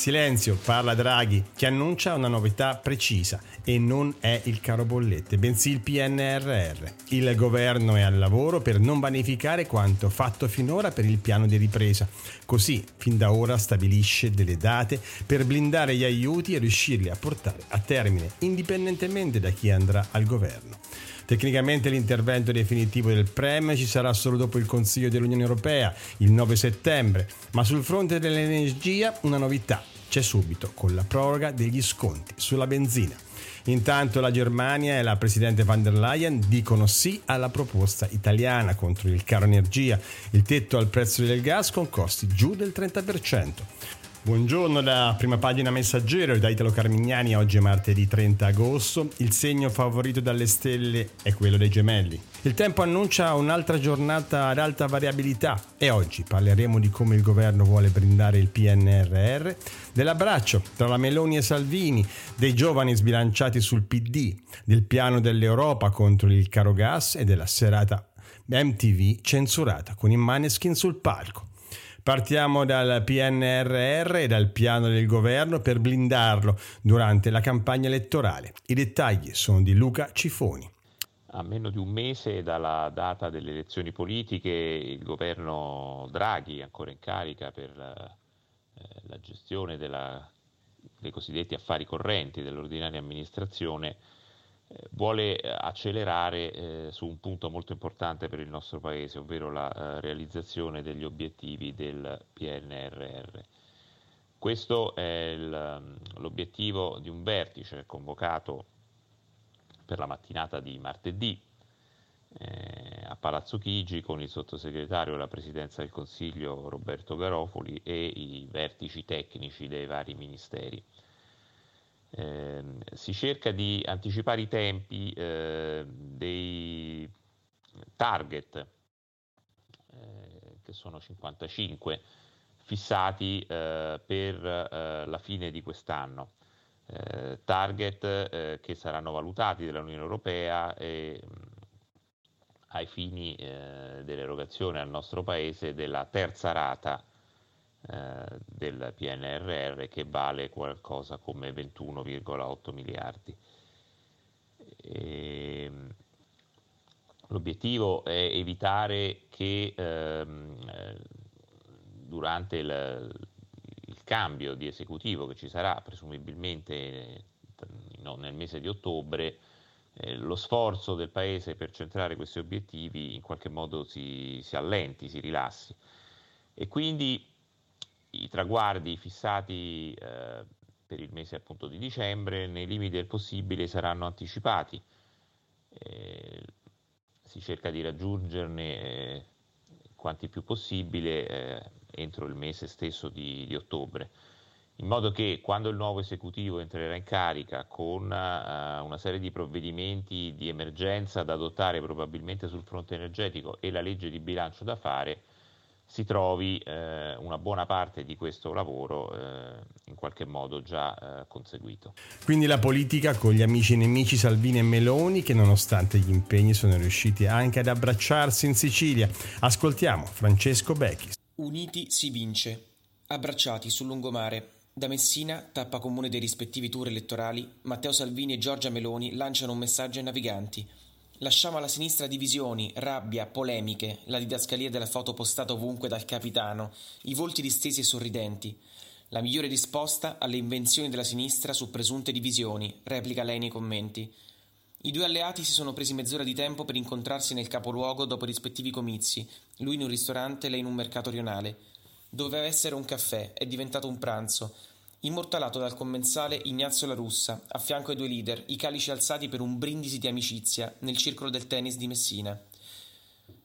Silenzio, parla Draghi, che annuncia una novità precisa e non è il caro bollette, bensì il PNRR. Il governo è al lavoro per non vanificare quanto fatto finora per il piano di ripresa. Così, fin da ora, stabilisce delle date per blindare gli aiuti e riuscirli a portare a termine, indipendentemente da chi andrà al governo. Tecnicamente l'intervento definitivo del Prem ci sarà solo dopo il Consiglio dell'Unione Europea, il 9 settembre, ma sul fronte dell'energia una novità c'è subito con la proroga degli sconti sulla benzina. Intanto la Germania e la Presidente van der Leyen dicono sì alla proposta italiana contro il caro energia, il tetto al prezzo del gas con costi giù del 30%. Buongiorno da prima pagina messaggero da Italo Carmignani, oggi è martedì 30 agosto. Il segno favorito dalle stelle è quello dei gemelli. Il tempo annuncia un'altra giornata ad alta variabilità e oggi parleremo di come il governo vuole brindare il PNRR, dell'abbraccio tra la Meloni e Salvini, dei giovani sbilanciati sul PD, del piano dell'Europa contro il caro gas e della serata MTV censurata con i maneskin sul palco. Partiamo dal PNRR e dal piano del governo per blindarlo durante la campagna elettorale. I dettagli sono di Luca Cifoni. A meno di un mese dalla data delle elezioni politiche, il governo Draghi, ancora in carica per eh, la gestione della, dei cosiddetti affari correnti dell'ordinaria amministrazione, vuole eh, accelerare eh, su un punto molto importante per il nostro Paese, ovvero la eh, realizzazione degli obiettivi del PNRR. Questo è il, mm, l'obiettivo di un vertice convocato per la mattinata di martedì eh, a Palazzo Chigi con il sottosegretario alla Presidenza del Consiglio Roberto Garofoli e i vertici tecnici dei vari ministeri. Eh, si cerca di anticipare i tempi eh, dei target, eh, che sono 55, fissati eh, per eh, la fine di quest'anno. Eh, target che saranno valutati dall'Unione Europea e, mh, ai fini dell'erogazione al nostro Paese della terza rata eh, del PNRR che vale qualcosa come 21,8 miliardi. E, ehm, l'obiettivo è evitare che ehm, durante il, il, cambio di esecutivo che ci sarà presumibilmente no, nel mese di ottobre, eh, lo sforzo del Paese per centrare questi obiettivi in qualche modo si, si allenti, si rilassi. E quindi i traguardi fissati eh, per il mese appunto di dicembre nei limiti del possibile saranno anticipati. Eh, si cerca di raggiungerne eh, quanti più possibile eh, entro il mese stesso di, di, ottobre, in modo che quando il nuovo esecutivo entrerà in carica con uh, una serie di provvedimenti di emergenza da adottare probabilmente sul fronte energetico e la legge di bilancio da fare, si trovi eh, una buona parte di questo lavoro eh, in qualche modo già eh, conseguito. Quindi la politica con gli amici e nemici Salvini e Meloni che nonostante gli impegni sono riusciti anche ad abbracciarsi in Sicilia. Ascoltiamo Francesco Becchi. Uniti si vince. Abbracciati sul lungomare. Da Messina, tappa comune dei rispettivi tour elettorali, Matteo Salvini e Giorgia Meloni lanciano un messaggio ai naviganti – Lasciamo alla sinistra divisioni, rabbia, polemiche, la didascalia della foto postata ovunque dal capitano, i volti distesi e sorridenti. La migliore risposta alle invenzioni della sinistra su presunte divisioni, replica lei nei commenti. I due alleati si sono presi mezz'ora di tempo per incontrarsi nel capoluogo dopo i rispettivi comizi, lui in un ristorante, lei in un mercato rionale. Doveva essere un caffè, è diventato un pranzo, immortalato dal commensale Ignazio La Russa, a fianco ai due leader, i calici alzati per un brindisi di amicizia nel circolo del tennis di Messina.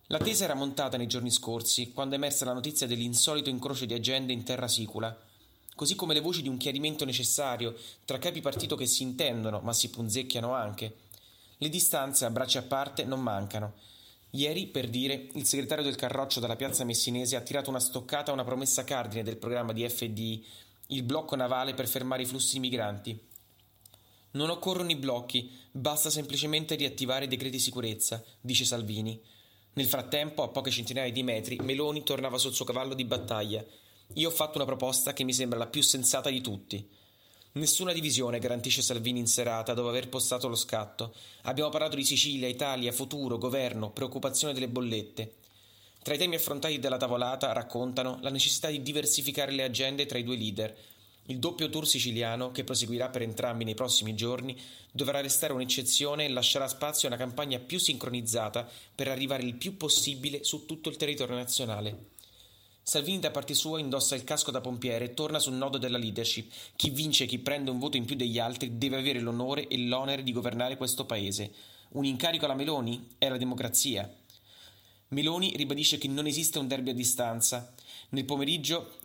L'attesa era montata nei giorni scorsi, quando è emersa la notizia dell'insolito incrocio di agende in terra sicula, così come le voci di un chiarimento necessario tra capi partito che si intendono ma si punzecchiano anche. Le distanze, a braccia a parte, non mancano. Ieri, per dire, il segretario del Carroccio dalla piazza messinese ha tirato una stoccata a una promessa cardine del programma di FDI il blocco navale per fermare i flussi migranti. Non occorrono i blocchi, basta semplicemente riattivare i decreti sicurezza, dice Salvini. Nel frattempo, a poche centinaia di metri, Meloni tornava sul suo cavallo di battaglia. Io ho fatto una proposta che mi sembra la più sensata di tutti. Nessuna divisione, garantisce Salvini in serata dopo aver postato lo scatto. Abbiamo parlato di Sicilia, Italia, futuro, governo, preoccupazione delle bollette. Tra i temi affrontati dalla tavolata raccontano la necessità di diversificare le agende tra i due leader. Il doppio tour siciliano, che proseguirà per entrambi nei prossimi giorni, dovrà restare un'eccezione e lascerà spazio a una campagna più sincronizzata per arrivare il più possibile su tutto il territorio nazionale. Salvini da parte sua indossa il casco da pompiere e torna sul nodo della leadership. Chi vince e chi prende un voto in più degli altri deve avere l'onore e l'onere di governare questo paese. Un incarico alla Meloni? È la democrazia. Meloni ribadisce che non esiste un derby a distanza. Nel pomeriggio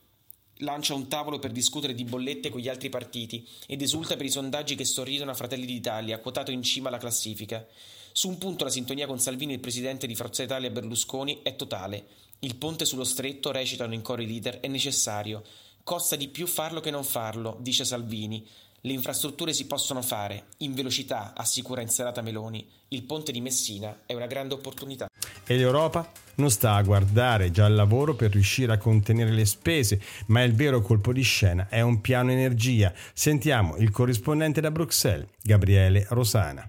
lancia un tavolo per discutere di bollette con gli altri partiti ed esulta per i sondaggi che sorridono a Fratelli d'Italia, quotato in cima alla classifica. Su un punto la sintonia con Salvini e il presidente di Forza Italia Berlusconi è totale. Il ponte sullo stretto, recitano in coro i leader, è necessario. Costa di più farlo che non farlo, dice Salvini. Le infrastrutture si possono fare, in velocità, assicura in serata Meloni. Il ponte di Messina è una grande opportunità. E l'Europa non sta a guardare già al lavoro per riuscire a contenere le spese, ma il vero colpo di scena è un piano energia. Sentiamo il corrispondente da Bruxelles, Gabriele Rosana.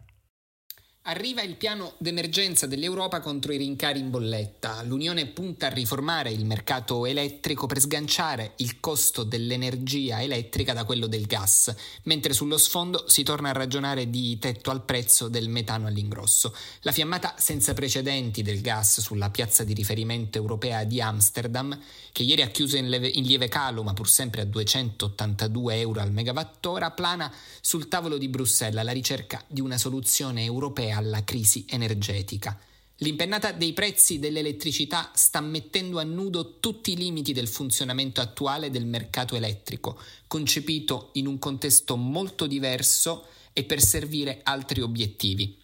Arriva il piano d'emergenza dell'Europa contro i rincari in bolletta. L'Unione punta a riformare il mercato elettrico per sganciare il costo dell'energia elettrica da quello del gas, mentre sullo sfondo si torna a ragionare di tetto al prezzo del metano all'ingrosso. La fiammata senza precedenti del gas sulla piazza di riferimento europea di Amsterdam, che ieri ha chiuso in, leve, in lieve calo ma pur sempre a 282 euro al megawattora, plana sul tavolo di Bruxelles alla ricerca di una soluzione europea alla crisi energetica. L'impennata dei prezzi dell'elettricità sta mettendo a nudo tutti i limiti del funzionamento attuale del mercato elettrico, concepito in un contesto molto diverso e per servire altri obiettivi.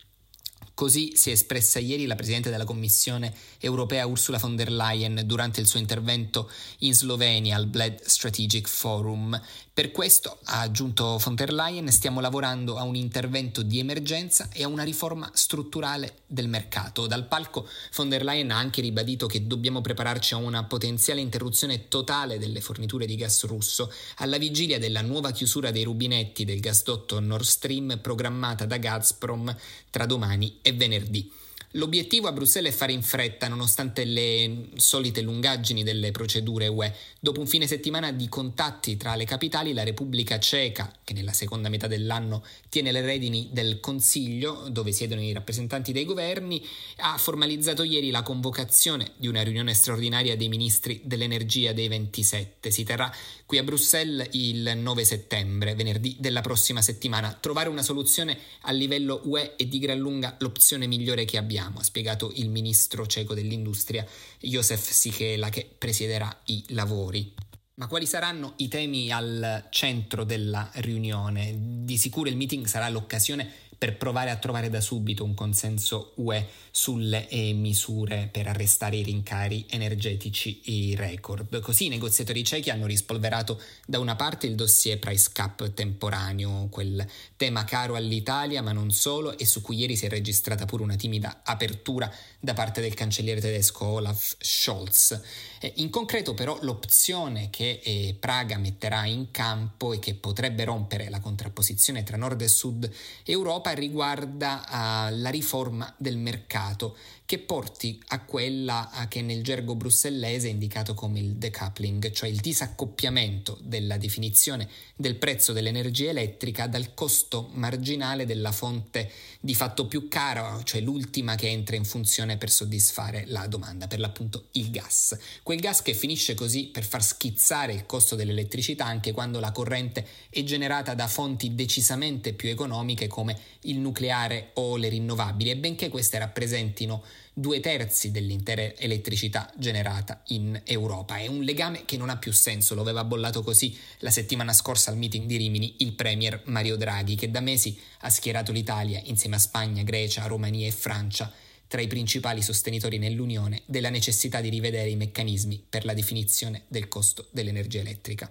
Così si è espressa ieri la Presidente della Commissione europea Ursula von der Leyen durante il suo intervento in Slovenia al Bled Strategic Forum. Per questo, ha aggiunto von der Leyen, stiamo lavorando a un intervento di emergenza e a una riforma strutturale del mercato. Dal palco von der Leyen ha anche ribadito che dobbiamo prepararci a una potenziale interruzione totale delle forniture di gas russo alla vigilia della nuova chiusura dei rubinetti del gasdotto Nord Stream programmata da Gazprom tra domani e venerdì. L'obiettivo a Bruxelles è fare in fretta, nonostante le solite lungaggini delle procedure UE. Dopo un fine settimana di contatti tra le capitali, la Repubblica Ceca, che nella seconda metà dell'anno tiene le redini del Consiglio, dove siedono i rappresentanti dei governi, ha formalizzato ieri la convocazione di una riunione straordinaria dei ministri dell'energia dei 27. Si terrà qui a Bruxelles il 9 settembre, venerdì della prossima settimana. Trovare una soluzione a livello UE è di gran lunga l'opzione migliore che abbiamo abbiamo, ha spiegato il ministro ceco dell'industria Josef Sikela che presiederà i lavori. Ma quali saranno i temi al centro della riunione? Di sicuro il meeting sarà l'occasione per provare a trovare da subito un consenso UE sulle eh, misure per arrestare i rincari energetici record. Così i negoziatori cechi hanno rispolverato da una parte il dossier price cap temporaneo, quel tema caro all'Italia ma non solo e su cui ieri si è registrata pure una timida apertura da parte del cancelliere tedesco Olaf Scholz. Eh, in concreto però l'opzione che eh, Praga metterà in campo e che potrebbe rompere la contrapposizione tra nord e sud Europa riguarda uh, la riforma del mercato che porti a quella che nel gergo brussellese è indicato come il decoupling, cioè il disaccoppiamento della definizione del prezzo dell'energia elettrica dal costo marginale della fonte di fatto più cara, cioè l'ultima che entra in funzione per soddisfare la domanda, per l'appunto il gas. Quel gas che finisce così per far schizzare il costo dell'elettricità anche quando la corrente è generata da fonti decisamente più economiche come il nucleare o le rinnovabili e benché queste rappresentino due terzi dell'intera elettricità generata in Europa. È un legame che non ha più senso, lo aveva bollato così la settimana scorsa al meeting di Rimini il premier Mario Draghi, che da mesi ha schierato l'Italia insieme a Spagna, Grecia, Romania e Francia tra i principali sostenitori nell'Unione della necessità di rivedere i meccanismi per la definizione del costo dell'energia elettrica.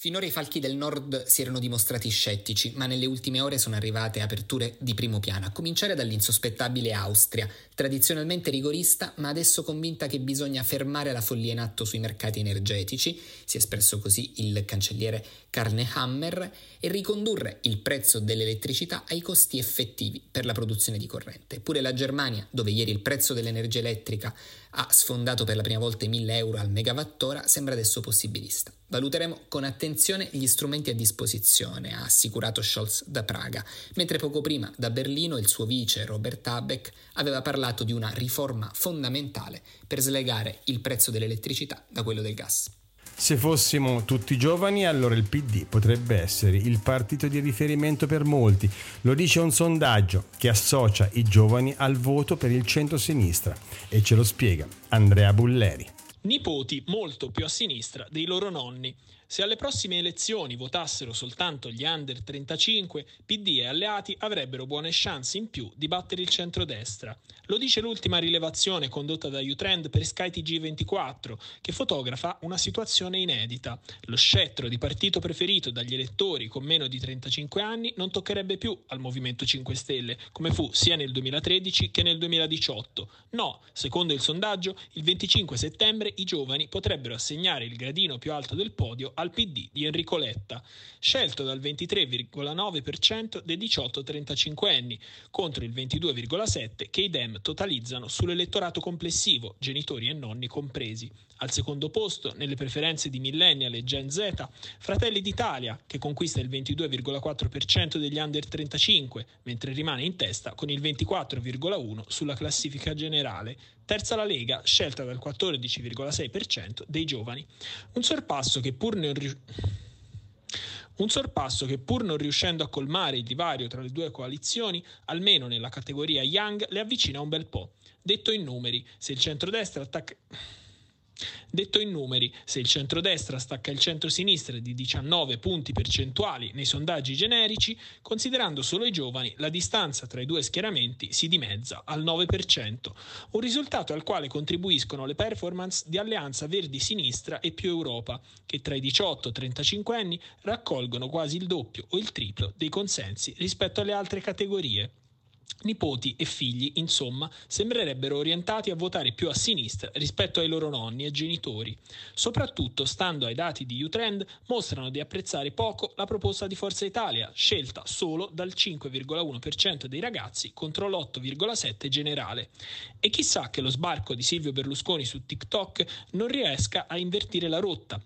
Finora i falchi del nord si erano dimostrati scettici, ma nelle ultime ore sono arrivate aperture di primo piano, a cominciare dall'insospettabile Austria, tradizionalmente rigorista, ma adesso convinta che bisogna fermare la follia in atto sui mercati energetici, si è espresso così il cancelliere Karnehammer, e ricondurre il prezzo dell'elettricità ai costi effettivi per la produzione di corrente. Eppure la Germania, dove ieri il prezzo dell'energia elettrica ha sfondato per la prima volta i 1000 euro al megawattora, sembra adesso possibilista. Valuteremo con attenzione gli strumenti a disposizione, ha assicurato Scholz da Praga, mentre poco prima da Berlino il suo vice Robert Habeck aveva parlato di una riforma fondamentale per slegare il prezzo dell'elettricità da quello del gas. Se fossimo tutti giovani, allora il PD potrebbe essere il partito di riferimento per molti. Lo dice un sondaggio che associa i giovani al voto per il centro-sinistra e ce lo spiega Andrea Bulleri. Nipoti molto più a sinistra dei loro nonni. Se alle prossime elezioni votassero soltanto gli under 35, PD e alleati avrebbero buone chance in più di battere il centrodestra. Lo dice l'ultima rilevazione condotta da Utrend per Sky TG24, che fotografa una situazione inedita. Lo scettro di partito preferito dagli elettori con meno di 35 anni non toccherebbe più al Movimento 5 Stelle, come fu sia nel 2013 che nel 2018. No, secondo il sondaggio, il 25 settembre i giovani potrebbero assegnare il gradino più alto del podio al PD di Enrico Letta, scelto dal 23,9% dei 18-35 anni, contro il 22,7% che i Dem totalizzano sull'elettorato complessivo, genitori e nonni compresi. Al secondo posto, nelle preferenze di Millennial e Gen Z, Fratelli d'Italia, che conquista il 22,4% degli under 35, mentre rimane in testa con il 24,1% sulla classifica generale. Terza la Lega, scelta dal 14,6% dei giovani. Un sorpasso che pur non riuscì un sorpasso che pur non riuscendo a colmare il divario tra le due coalizioni, almeno nella categoria Young, le avvicina un bel po'. Detto in numeri, se il centrodestra attacca... Detto in numeri, se il centrodestra stacca il centro-sinistra di 19 punti percentuali nei sondaggi generici, considerando solo i giovani, la distanza tra i due schieramenti si dimezza al 9%, un risultato al quale contribuiscono le performance di Alleanza Verdi-Sinistra e più Europa, che tra i 18 e i 35 anni raccolgono quasi il doppio o il triplo dei consensi rispetto alle altre categorie. Nipoti e figli, insomma, sembrerebbero orientati a votare più a sinistra rispetto ai loro nonni e genitori. Soprattutto, stando ai dati di Utrend, mostrano di apprezzare poco la proposta di Forza Italia, scelta solo dal 5,1% dei ragazzi contro l'8,7% generale. E chissà che lo sbarco di Silvio Berlusconi su TikTok non riesca a invertire la rotta.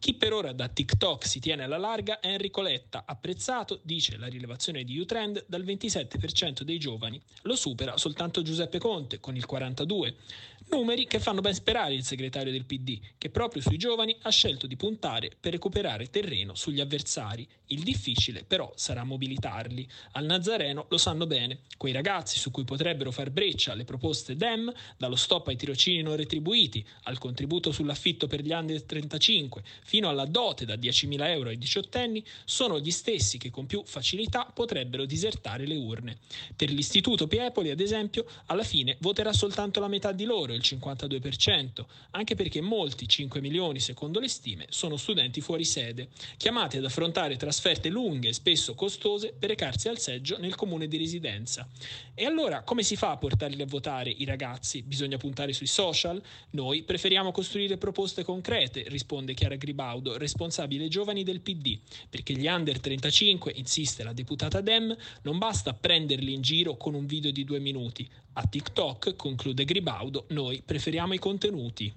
Chi per ora da TikTok si tiene alla larga è Enrico Letta, apprezzato, dice la rilevazione di Utrend, dal 27% dei giovani giovani. Lo supera soltanto Giuseppe Conte con il 42. Numeri che fanno ben sperare il segretario del PD, che proprio sui giovani ha scelto di puntare per recuperare terreno sugli avversari. Il difficile però sarà mobilitarli. Al Nazareno lo sanno bene, quei ragazzi su cui potrebbero far breccia le proposte DEM, dallo stop ai tirocini non retribuiti, al contributo sull'affitto per gli under 35, fino alla dote da 10.000 euro ai diciottenni, sono gli stessi che con più facilità potrebbero disertare le urne. Per l'istituto Piepoli, ad esempio, alla fine voterà soltanto la metà di loro il 52%, anche perché molti, 5 milioni secondo le stime, sono studenti fuori sede, chiamati ad affrontare trasferte lunghe e spesso costose per recarsi al seggio nel comune di residenza. E allora come si fa a portarli a votare i ragazzi? Bisogna puntare sui social? Noi preferiamo costruire proposte concrete, risponde Chiara Gribaudo, responsabile giovani del PD, perché gli under 35, insiste la deputata Dem, non basta prenderli in giro con un video di due minuti. A TikTok, conclude Gribaudo, noi preferiamo i contenuti.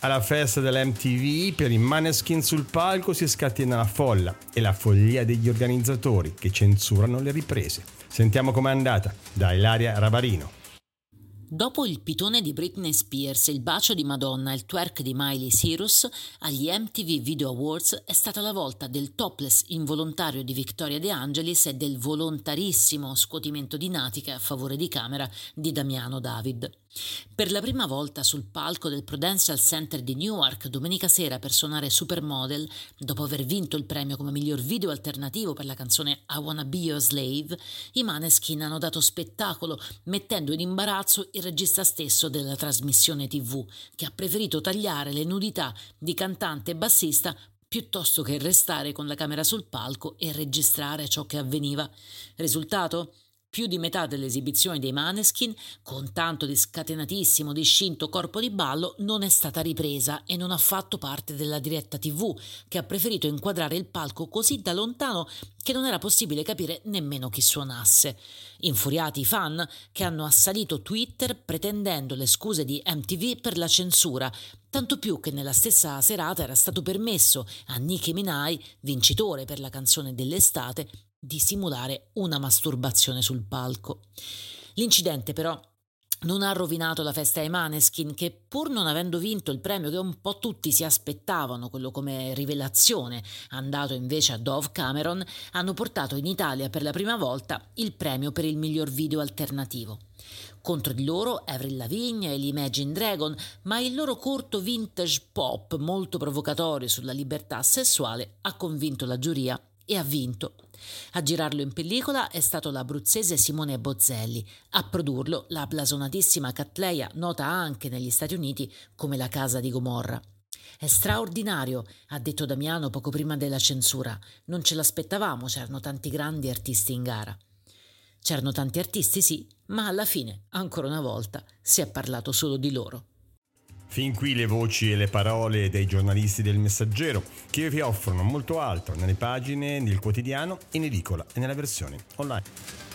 Alla festa dell'MTV per i Maneskin sul palco si scatena la folla e la follia degli organizzatori che censurano le riprese. Sentiamo com'è andata da Ilaria Rabarino. Dopo il pitone di Britney Spears, il bacio di Madonna e il twerk di Miley Cyrus, agli MTV Video Awards è stata la volta del topless involontario di Victoria De Angelis e del volontarissimo scuotimento di natiche a favore di camera di Damiano David. Per la prima volta sul palco del Prudential Center di Newark domenica sera per suonare Supermodel, dopo aver vinto il premio come miglior video alternativo per la canzone I Wanna Be Your Slave, i Maneskin hanno dato spettacolo mettendo in imbarazzo il regista stesso della trasmissione TV, che ha preferito tagliare le nudità di cantante e bassista piuttosto che restare con la camera sul palco e registrare ciò che avveniva. Risultato? Più di metà delle esibizioni dei Maneskin, con tanto di scatenatissimo, discinto corpo di ballo, non è stata ripresa e non ha fatto parte della diretta TV, che ha preferito inquadrare il palco così da lontano che non era possibile capire nemmeno chi suonasse. Infuriati i fan che hanno assalito Twitter pretendendo le scuse di MTV per la censura, tanto più che nella stessa serata era stato permesso a Nicki Minaj, vincitore per la canzone dell'estate, di simulare una masturbazione sul palco. L'incidente però non ha rovinato la festa ai Maneskin che pur non avendo vinto il premio che un po' tutti si aspettavano, quello come rivelazione, andato invece a Dove Cameron, hanno portato in Italia per la prima volta il premio per il miglior video alternativo. Contro di loro Avril Lavigne e l'Imagine Dragon, ma il loro corto vintage pop molto provocatorio sulla libertà sessuale ha convinto la giuria e ha vinto. A girarlo in pellicola è stato l'abruzzese Simone Bozzelli, a produrlo la blasonatissima Catleya, nota anche negli Stati Uniti come la casa di Gomorra. È straordinario, ha detto Damiano poco prima della censura. Non ce l'aspettavamo, c'erano tanti grandi artisti in gara. C'erano tanti artisti, sì, ma alla fine, ancora una volta, si è parlato solo di loro. Fin qui le voci e le parole dei giornalisti del Messaggero che vi offrono molto altro nelle pagine del quotidiano, in edicola e nella versione online.